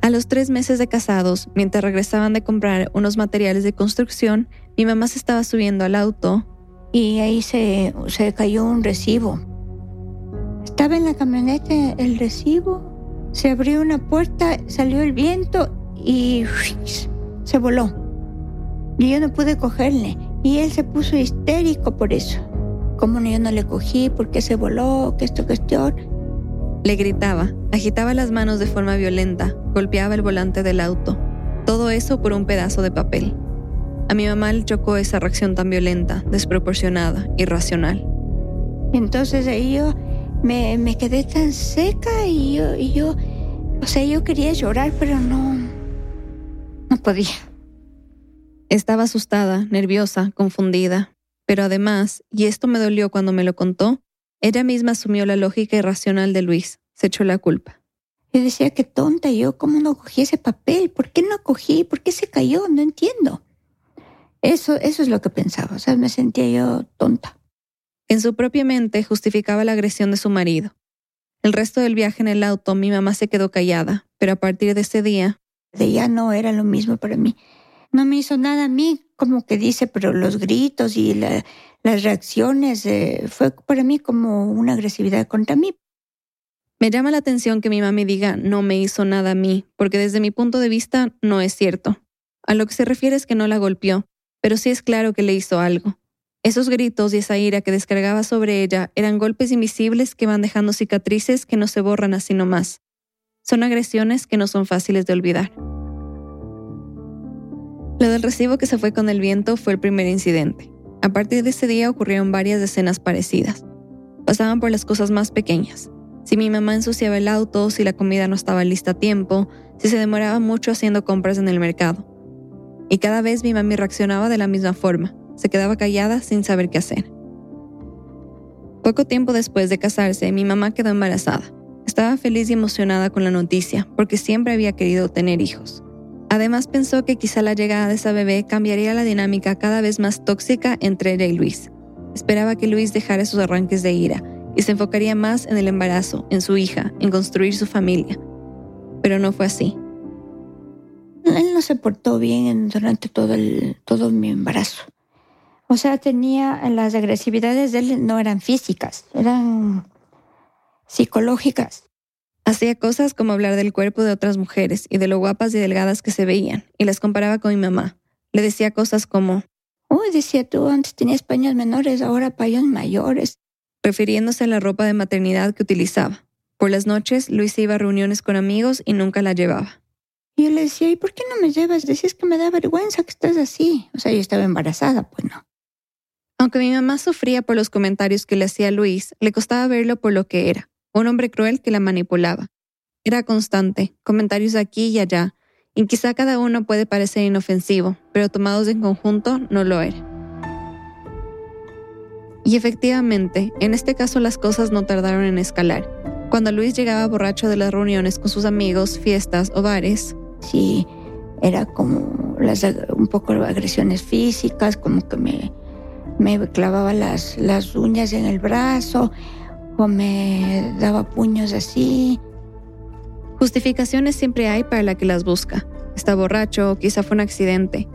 A los tres meses de casados, mientras regresaban de comprar unos materiales de construcción, mi mamá se estaba subiendo al auto y ahí se, se cayó un recibo. Estaba en la camioneta el recibo se abrió una puerta, salió el viento y se voló. Y yo no pude cogerle. Y él se puso histérico por eso. ¿Cómo yo no le cogí? ¿Por qué se voló? ¿Qué esto cuestión? Le gritaba, agitaba las manos de forma violenta, golpeaba el volante del auto. Todo eso por un pedazo de papel. A mi mamá le chocó esa reacción tan violenta, desproporcionada, irracional. Entonces ahí yo me, me quedé tan seca y yo, y yo, o sea, yo quería llorar, pero no, no podía. Estaba asustada, nerviosa, confundida. Pero además, y esto me dolió cuando me lo contó, ella misma asumió la lógica irracional de Luis, se echó la culpa. Yo decía, qué tonta yo, ¿cómo no cogí ese papel? ¿Por qué no cogí? ¿Por qué se cayó? No entiendo. Eso, eso es lo que pensaba, o sea, me sentía yo tonta. En su propia mente justificaba la agresión de su marido. El resto del viaje en el auto mi mamá se quedó callada, pero a partir de ese día... De ya no era lo mismo para mí. No me hizo nada a mí, como que dice, pero los gritos y las reacciones eh, fue para mí como una agresividad contra mí. Me llama la atención que mi mami diga no me hizo nada a mí, porque desde mi punto de vista no es cierto. A lo que se refiere es que no la golpeó, pero sí es claro que le hizo algo. Esos gritos y esa ira que descargaba sobre ella eran golpes invisibles que van dejando cicatrices que no se borran así nomás. Son agresiones que no son fáciles de olvidar. Lo del recibo que se fue con el viento fue el primer incidente. A partir de ese día ocurrieron varias escenas parecidas. Pasaban por las cosas más pequeñas. Si mi mamá ensuciaba el auto, si la comida no estaba lista a tiempo, si se demoraba mucho haciendo compras en el mercado. Y cada vez mi mami reaccionaba de la misma forma se quedaba callada sin saber qué hacer. Poco tiempo después de casarse, mi mamá quedó embarazada. Estaba feliz y emocionada con la noticia, porque siempre había querido tener hijos. Además pensó que quizá la llegada de esa bebé cambiaría la dinámica cada vez más tóxica entre ella y Luis. Esperaba que Luis dejara sus arranques de ira y se enfocaría más en el embarazo, en su hija, en construir su familia. Pero no fue así. Él no se portó bien durante todo, el, todo mi embarazo. O sea, tenía las agresividades de él no eran físicas, eran psicológicas. Hacía cosas como hablar del cuerpo de otras mujeres y de lo guapas y delgadas que se veían, y las comparaba con mi mamá. Le decía cosas como, Uy, decía tú, antes tenías paños menores, ahora paños mayores. Refiriéndose a la ropa de maternidad que utilizaba. Por las noches, Luis iba a reuniones con amigos y nunca la llevaba. Y yo le decía, ¿y por qué no me llevas? Decías que me da vergüenza que estás así. O sea, yo estaba embarazada, pues no. Aunque mi mamá sufría por los comentarios que le hacía Luis, le costaba verlo por lo que era, un hombre cruel que la manipulaba. Era constante, comentarios aquí y allá, y quizá cada uno puede parecer inofensivo, pero tomados en conjunto no lo era. Y efectivamente, en este caso las cosas no tardaron en escalar. Cuando Luis llegaba borracho de las reuniones con sus amigos, fiestas o bares, sí, era como las, un poco agresiones físicas, como que me me clavaba las, las uñas en el brazo o me daba puños así. Justificaciones siempre hay para la que las busca. Está borracho, quizá fue un accidente.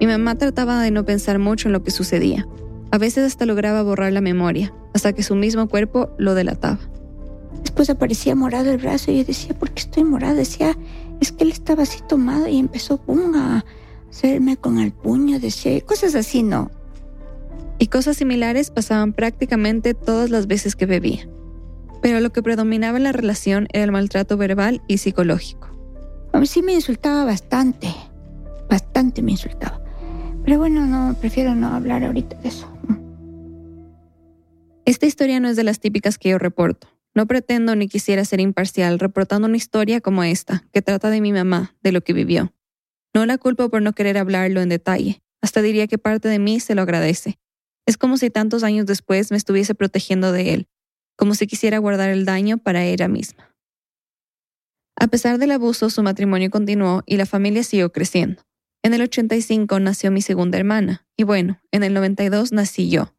Mi mamá trataba de no pensar mucho en lo que sucedía. A veces hasta lograba borrar la memoria, hasta que su mismo cuerpo lo delataba. Después aparecía morado el brazo y yo decía, ¿por qué estoy morado? Decía, es que él estaba así tomado y empezó pum, a hacerme con el puño, decía, cosas así, ¿no? Y cosas similares pasaban prácticamente todas las veces que bebía. Pero lo que predominaba en la relación era el maltrato verbal y psicológico. A mí sí me insultaba bastante, bastante me insultaba. Pero bueno, no, prefiero no hablar ahorita de eso. Esta historia no es de las típicas que yo reporto. No pretendo ni quisiera ser imparcial reportando una historia como esta, que trata de mi mamá, de lo que vivió. No la culpo por no querer hablarlo en detalle. Hasta diría que parte de mí se lo agradece. Es como si tantos años después me estuviese protegiendo de él, como si quisiera guardar el daño para ella misma. A pesar del abuso, su matrimonio continuó y la familia siguió creciendo. En el 85 nació mi segunda hermana, y bueno, en el 92 nací yo.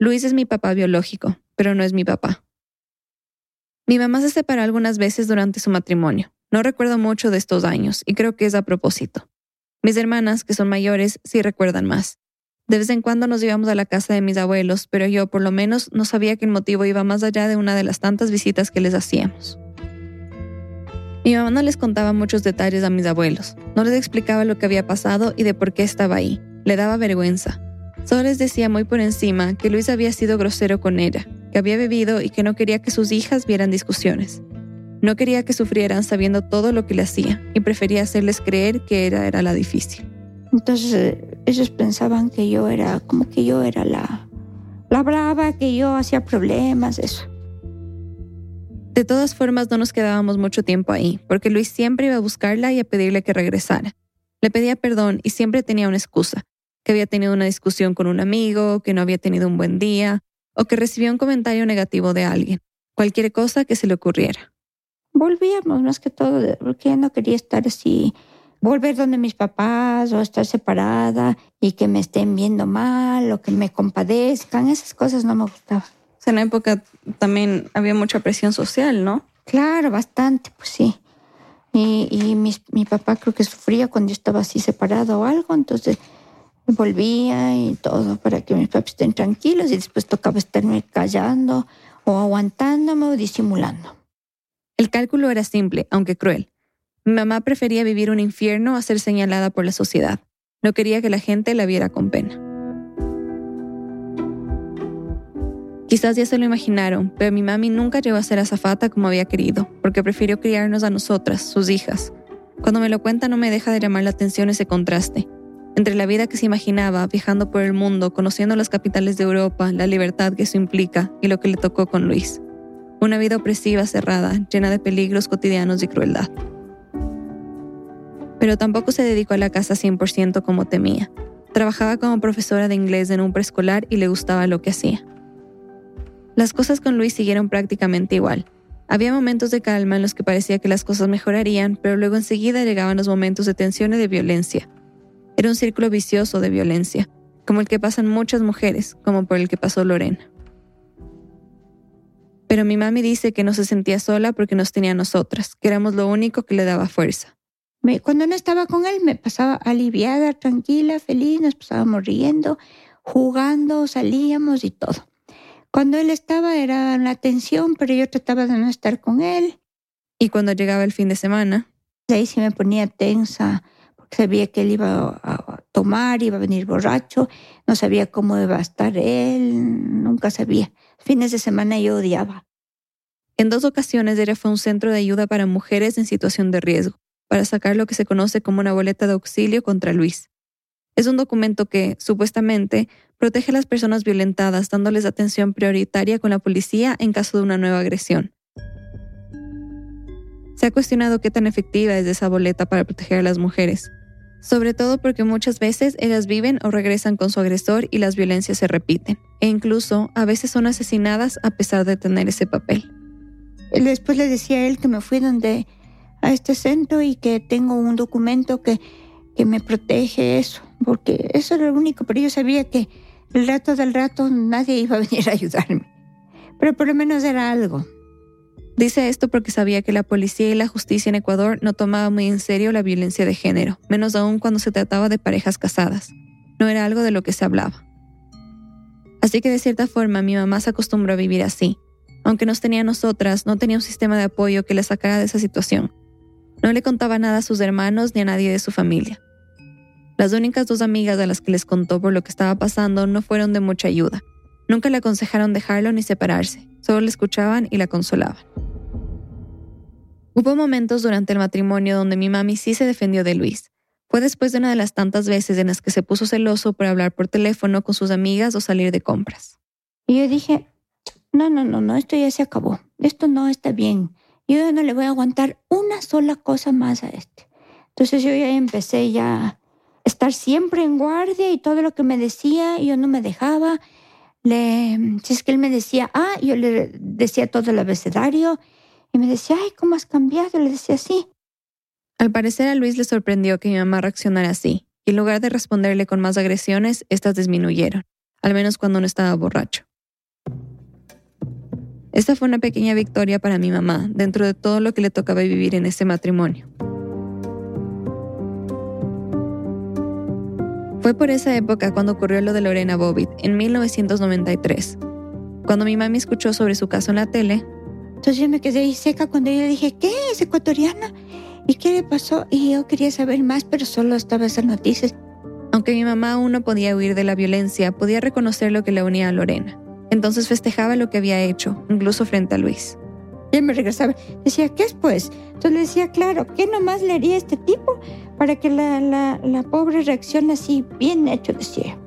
Luis es mi papá biológico, pero no es mi papá. Mi mamá se separó algunas veces durante su matrimonio. No recuerdo mucho de estos años, y creo que es a propósito. Mis hermanas, que son mayores, sí recuerdan más. De vez en cuando nos íbamos a la casa de mis abuelos, pero yo por lo menos no sabía que el motivo iba más allá de una de las tantas visitas que les hacíamos. Mi mamá no les contaba muchos detalles a mis abuelos, no les explicaba lo que había pasado y de por qué estaba ahí. Le daba vergüenza. Solo les decía muy por encima que Luis había sido grosero con ella, que había bebido y que no quería que sus hijas vieran discusiones. No quería que sufrieran sabiendo todo lo que le hacía y prefería hacerles creer que era, era la difícil. Entonces ellos pensaban que yo era como que yo era la, la brava, que yo hacía problemas, eso. De todas formas, no nos quedábamos mucho tiempo ahí, porque Luis siempre iba a buscarla y a pedirle que regresara. Le pedía perdón y siempre tenía una excusa, que había tenido una discusión con un amigo, que no había tenido un buen día, o que recibió un comentario negativo de alguien, cualquier cosa que se le ocurriera. Volvíamos más que todo, porque no quería estar así, volver donde mis papás o estar separada y que me estén viendo mal o que me compadezcan, esas cosas no me gustaban en la época también había mucha presión social, ¿no? Claro, bastante, pues sí. Y, y mi, papá creo que sufría cuando yo estaba así separado o algo, entonces volvía y todo para que mis papás estén tranquilos y después tocaba estarme callando o aguantándome o disimulando. El cálculo era simple, aunque cruel. Mamá prefería vivir un infierno a ser señalada por la sociedad. No quería que la gente la viera con pena. Quizás ya se lo imaginaron, pero mi mami nunca llegó a ser azafata como había querido, porque prefirió criarnos a nosotras, sus hijas. Cuando me lo cuenta no me deja de llamar la atención ese contraste. Entre la vida que se imaginaba, viajando por el mundo, conociendo las capitales de Europa, la libertad que eso implica y lo que le tocó con Luis. Una vida opresiva, cerrada, llena de peligros cotidianos y crueldad. Pero tampoco se dedicó a la casa 100% como temía. Trabajaba como profesora de inglés en un preescolar y le gustaba lo que hacía. Las cosas con Luis siguieron prácticamente igual. Había momentos de calma en los que parecía que las cosas mejorarían, pero luego enseguida llegaban los momentos de tensión y de violencia. Era un círculo vicioso de violencia, como el que pasan muchas mujeres, como por el que pasó Lorena. Pero mi mami dice que no se sentía sola porque nos tenía a nosotras, que éramos lo único que le daba fuerza. Cuando no estaba con él me pasaba aliviada, tranquila, feliz, nos pasábamos riendo, jugando, salíamos y todo. Cuando él estaba era la tensión, pero yo trataba de no estar con él. Y cuando llegaba el fin de semana. Ahí sí me ponía tensa, porque sabía que él iba a tomar, iba a venir borracho, no sabía cómo iba a estar él, nunca sabía. Fines de semana yo odiaba. En dos ocasiones era fue un centro de ayuda para mujeres en situación de riesgo, para sacar lo que se conoce como una boleta de auxilio contra Luis. Es un documento que, supuestamente, protege a las personas violentadas dándoles atención prioritaria con la policía en caso de una nueva agresión. Se ha cuestionado qué tan efectiva es esa boleta para proteger a las mujeres, sobre todo porque muchas veces ellas viven o regresan con su agresor y las violencias se repiten, e incluso a veces son asesinadas a pesar de tener ese papel. Después le decía a él que me fui donde a este centro y que tengo un documento que, que me protege eso, porque eso era lo único, pero yo sabía que el rato del rato nadie iba a venir a ayudarme, pero por lo menos era algo. Dice esto porque sabía que la policía y la justicia en Ecuador no tomaban muy en serio la violencia de género, menos aún cuando se trataba de parejas casadas. No era algo de lo que se hablaba. Así que de cierta forma mi mamá se acostumbró a vivir así. Aunque nos tenía a nosotras, no tenía un sistema de apoyo que la sacara de esa situación. No le contaba nada a sus hermanos ni a nadie de su familia. Las únicas dos amigas a las que les contó por lo que estaba pasando no fueron de mucha ayuda. Nunca le aconsejaron dejarlo ni separarse, solo le escuchaban y la consolaban. Hubo momentos durante el matrimonio donde mi mami sí se defendió de Luis. Fue después de una de las tantas veces en las que se puso celoso por hablar por teléfono con sus amigas o salir de compras. Y yo dije, no, no, no, no, esto ya se acabó. Esto no está bien. Yo no le voy a aguantar una sola cosa más a este. Entonces yo ya empecé ya a estar siempre en guardia y todo lo que me decía, yo no me dejaba. Le, si es que él me decía, ah, yo le decía todo el abecedario y me decía, ay, ¿cómo has cambiado? Le decía, sí. Al parecer a Luis le sorprendió que mi mamá reaccionara así, y en lugar de responderle con más agresiones, estas disminuyeron, al menos cuando no estaba borracho. Esta fue una pequeña victoria para mi mamá dentro de todo lo que le tocaba vivir en ese matrimonio. Fue por esa época cuando ocurrió lo de Lorena Bobbitt, en 1993. Cuando mi mami escuchó sobre su caso en la tele, entonces yo me quedé ahí seca cuando yo dije, ¿qué? ¿Es ecuatoriana? ¿Y qué le pasó? Y yo quería saber más, pero solo estaba esas noticias. Aunque mi mamá aún no podía huir de la violencia, podía reconocer lo que le unía a Lorena. Entonces festejaba lo que había hecho, incluso frente a Luis. Y me regresaba, decía, ¿qué es pues? Entonces le decía, claro, ¿qué nomás le haría este tipo para que la, la, la pobre reaccione así? Bien hecho, decía.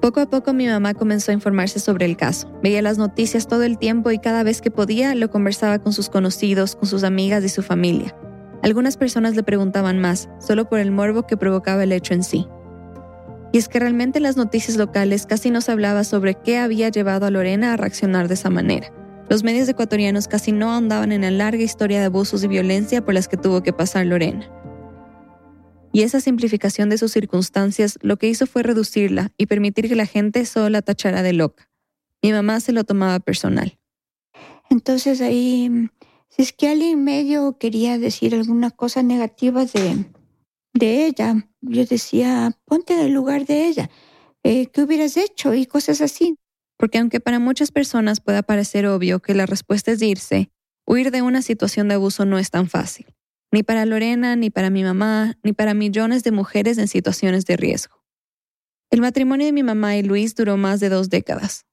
Poco a poco mi mamá comenzó a informarse sobre el caso. Veía las noticias todo el tiempo y cada vez que podía lo conversaba con sus conocidos, con sus amigas y su familia. Algunas personas le preguntaban más, solo por el morbo que provocaba el hecho en sí. Y es que realmente en las noticias locales casi no se hablaba sobre qué había llevado a Lorena a reaccionar de esa manera. Los medios ecuatorianos casi no ahondaban en la larga historia de abusos y violencia por las que tuvo que pasar Lorena y esa simplificación de sus circunstancias lo que hizo fue reducirla y permitir que la gente solo la tachara de loca. Mi mamá se lo tomaba personal. Entonces ahí, si es que alguien medio quería decir alguna cosa negativa de, de ella, yo decía, ponte en el lugar de ella, eh, ¿qué hubieras hecho? Y cosas así. Porque aunque para muchas personas pueda parecer obvio que la respuesta es irse, huir de una situación de abuso no es tan fácil ni para Lorena, ni para mi mamá, ni para millones de mujeres en situaciones de riesgo. El matrimonio de mi mamá y Luis duró más de dos décadas.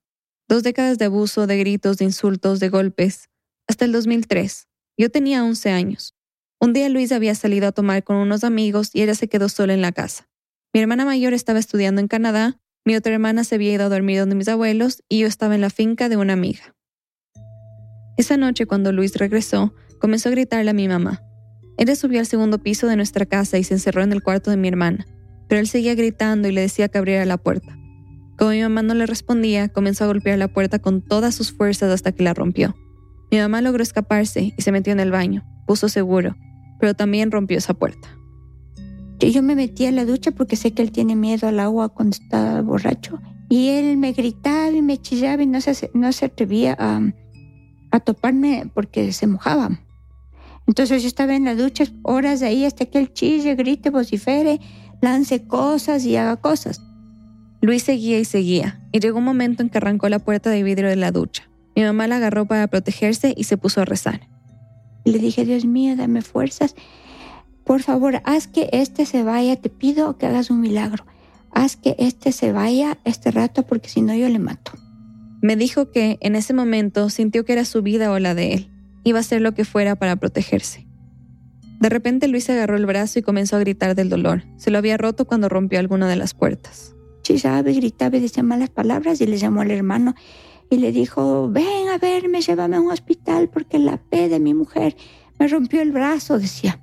Dos décadas de abuso, de gritos, de insultos, de golpes. Hasta el 2003. Yo tenía 11 años. Un día Luis había salido a tomar con unos amigos y ella se quedó sola en la casa. Mi hermana mayor estaba estudiando en Canadá, mi otra hermana se había ido a dormir donde mis abuelos y yo estaba en la finca de una amiga. Esa noche, cuando Luis regresó, comenzó a gritarle a mi mamá. Ella subió al segundo piso de nuestra casa y se encerró en el cuarto de mi hermana, pero él seguía gritando y le decía que abriera la puerta. Como mi mamá no le respondía, comenzó a golpear la puerta con todas sus fuerzas hasta que la rompió. Mi mamá logró escaparse y se metió en el baño, puso seguro, pero también rompió esa puerta. Yo me metí a la ducha porque sé que él tiene miedo al agua cuando está borracho. Y él me gritaba y me chillaba y no se, no se atrevía a, a toparme porque se mojaba. Entonces yo estaba en la ducha horas de ahí hasta que él chille, grite, vocifere, lance cosas y haga cosas. Luis seguía y seguía, y llegó un momento en que arrancó la puerta de vidrio de la ducha. Mi mamá la agarró para protegerse y se puso a rezar. Le dije, Dios mío, dame fuerzas. Por favor, haz que este se vaya. Te pido que hagas un milagro. Haz que este se vaya este rato porque si no yo le mato. Me dijo que en ese momento sintió que era su vida o la de él Iba a hacer lo que fuera para protegerse. De repente Luis agarró el brazo y comenzó a gritar del dolor. Se lo había roto cuando rompió alguna de las puertas. Chillaba y gritaba y decía malas palabras y le llamó al hermano y le dijo, ven a verme, llévame a un hospital porque la P de mi mujer me rompió el brazo, decía.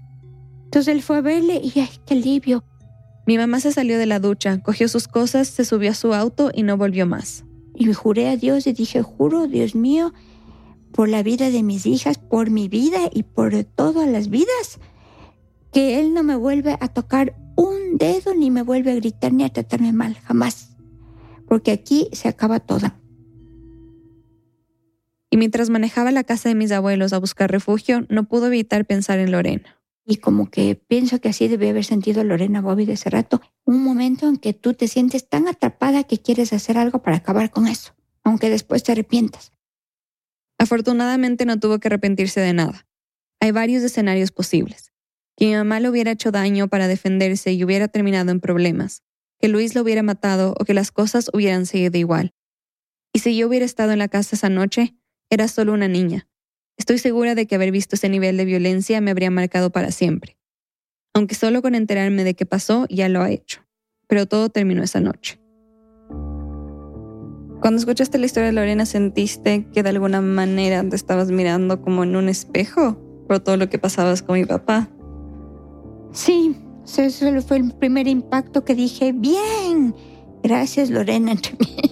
Entonces él fue a verle y ¡ay, qué alivio! Mi mamá se salió de la ducha, cogió sus cosas, se subió a su auto y no volvió más. Y me juré a Dios y dije, juro, Dios mío, por la vida de mis hijas, por mi vida y por todas las vidas, que Él no me vuelve a tocar un dedo ni me vuelve a gritar ni a tratarme mal, jamás, porque aquí se acaba todo. Y mientras manejaba la casa de mis abuelos a buscar refugio, no pudo evitar pensar en Lorena. Y como que pienso que así debe haber sentido Lorena Bobby de ese rato, un momento en que tú te sientes tan atrapada que quieres hacer algo para acabar con eso, aunque después te arrepientas. Afortunadamente no tuvo que arrepentirse de nada. Hay varios escenarios posibles. Que mi mamá le hubiera hecho daño para defenderse y hubiera terminado en problemas. Que Luis lo hubiera matado o que las cosas hubieran seguido igual. Y si yo hubiera estado en la casa esa noche, era solo una niña. Estoy segura de que haber visto ese nivel de violencia me habría marcado para siempre. Aunque solo con enterarme de qué pasó ya lo ha hecho. Pero todo terminó esa noche. Cuando escuchaste la historia de Lorena, ¿sentiste que de alguna manera te estabas mirando como en un espejo por todo lo que pasabas con mi papá? Sí, ese fue el primer impacto que dije, bien, gracias Lorena,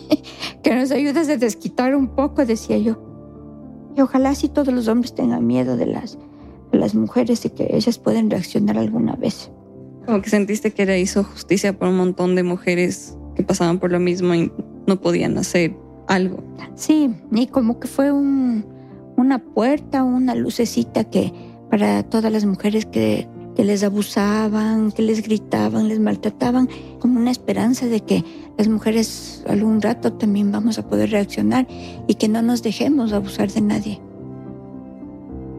<laughs> que nos ayudas a desquitar un poco, decía yo. Y ojalá si todos los hombres tengan miedo de las, de las mujeres y que ellas pueden reaccionar alguna vez. Como que sentiste que era hizo justicia por un montón de mujeres que pasaban por lo mismo y no podían hacer algo. Sí, y como que fue un, una puerta, una lucecita que para todas las mujeres que, que les abusaban, que les gritaban, les maltrataban, como una esperanza de que las mujeres algún rato también vamos a poder reaccionar y que no nos dejemos abusar de nadie.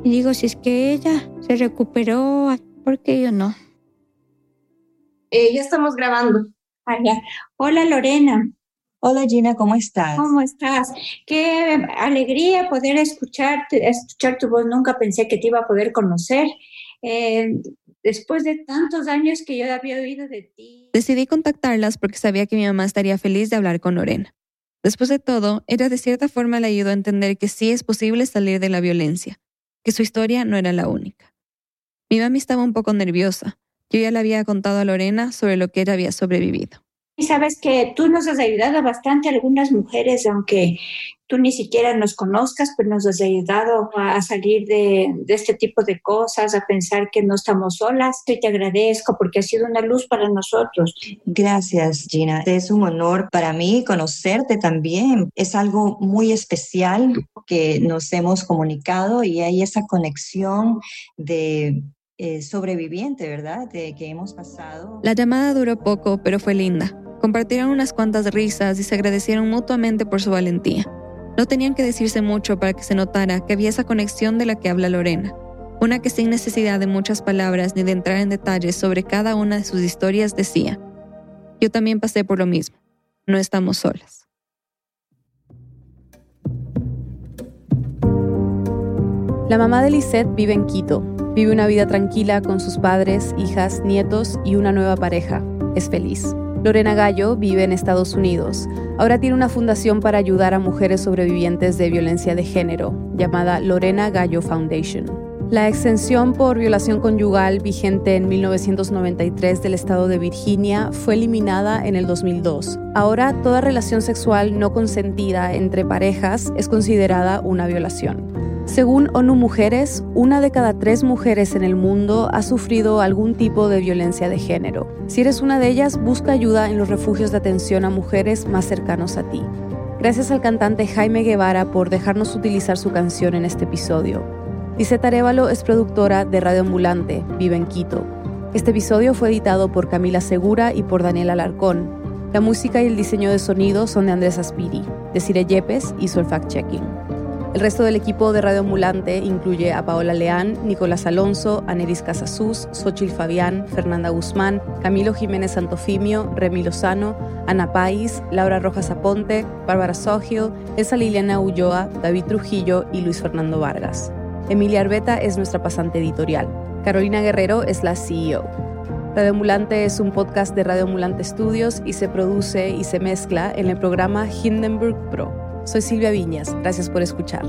Y digo, si es que ella se recuperó, ¿por qué yo no? Eh, ya estamos grabando. Hola Lorena. Hola Gina, ¿cómo estás? ¿Cómo estás? Qué alegría poder escucharte, escuchar tu voz. Nunca pensé que te iba a poder conocer. Eh, después de tantos años que yo había oído de ti. Decidí contactarlas porque sabía que mi mamá estaría feliz de hablar con Lorena. Después de todo, ella de cierta forma le ayudó a entender que sí es posible salir de la violencia, que su historia no era la única. Mi mami estaba un poco nerviosa. Yo ya le había contado a Lorena sobre lo que ella había sobrevivido. Y sabes que tú nos has ayudado bastante a algunas mujeres, aunque tú ni siquiera nos conozcas, pero nos has ayudado a salir de, de, este tipo de cosas, a pensar que no estamos solas. Y te agradezco porque ha sido una luz para nosotros. Gracias, Gina. Es un honor para mí conocerte también. Es algo muy especial que nos hemos comunicado y hay esa conexión de eh, sobreviviente, ¿verdad? De que hemos pasado. La llamada duró poco, pero fue linda. Compartieron unas cuantas risas y se agradecieron mutuamente por su valentía. No tenían que decirse mucho para que se notara que había esa conexión de la que habla Lorena, una que sin necesidad de muchas palabras ni de entrar en detalles sobre cada una de sus historias decía, yo también pasé por lo mismo, no estamos solas. La mamá de Lisette vive en Quito, vive una vida tranquila con sus padres, hijas, nietos y una nueva pareja, es feliz. Lorena Gallo vive en Estados Unidos. Ahora tiene una fundación para ayudar a mujeres sobrevivientes de violencia de género, llamada Lorena Gallo Foundation. La exención por violación conyugal vigente en 1993 del estado de Virginia fue eliminada en el 2002. Ahora toda relación sexual no consentida entre parejas es considerada una violación. Según ONU Mujeres, una de cada tres mujeres en el mundo ha sufrido algún tipo de violencia de género. Si eres una de ellas, busca ayuda en los refugios de atención a mujeres más cercanos a ti. Gracias al cantante Jaime Guevara por dejarnos utilizar su canción en este episodio. Liseta Arevalo es productora de Radio Ambulante, vive en Quito. Este episodio fue editado por Camila Segura y por Daniel Alarcón. La música y el diseño de sonido son de Andrés Aspiri. Desire Yepes hizo el fact-checking. El resto del equipo de Radio Ambulante incluye a Paola Leán, Nicolás Alonso, Aneris Casasús, Xochil Fabián, Fernanda Guzmán, Camilo Jiménez Santofimio, Remy Lozano, Ana País, Laura Rojas Aponte, Bárbara Sogil, Elsa Liliana Ulloa, David Trujillo y Luis Fernando Vargas. Emilia Arbeta es nuestra pasante editorial. Carolina Guerrero es la CEO. Radio Ambulante es un podcast de Radio Ambulante Studios y se produce y se mezcla en el programa Hindenburg Pro. Soy Silvia Viñas, gracias por escuchar.